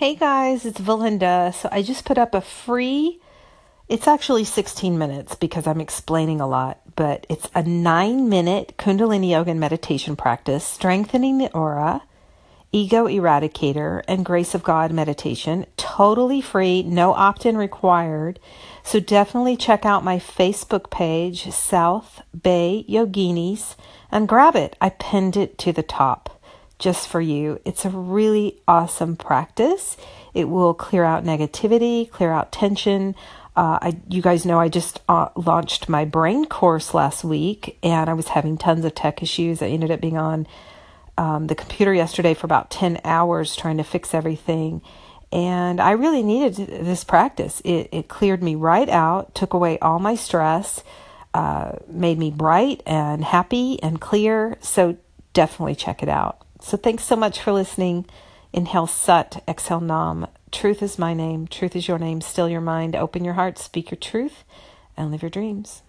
Hey guys, it's Valinda. So I just put up a free, it's actually 16 minutes because I'm explaining a lot, but it's a nine minute Kundalini Yoga and meditation practice, strengthening the aura, ego eradicator, and grace of God meditation. Totally free, no opt in required. So definitely check out my Facebook page, South Bay Yoginis, and grab it. I pinned it to the top just for you. It's a really awesome practice. It will clear out negativity, clear out tension. Uh, I, you guys know I just uh, launched my brain course last week, and I was having tons of tech issues. I ended up being on um, the computer yesterday for about 10 hours trying to fix everything. And I really needed this practice. It, it cleared me right out, took away all my stress, uh, made me bright and happy and clear. So definitely check it out. So thanks so much for listening. Inhale Sat, exhale Nam. Truth is my name. Truth is your name. Still your mind. Open your heart. Speak your truth and live your dreams.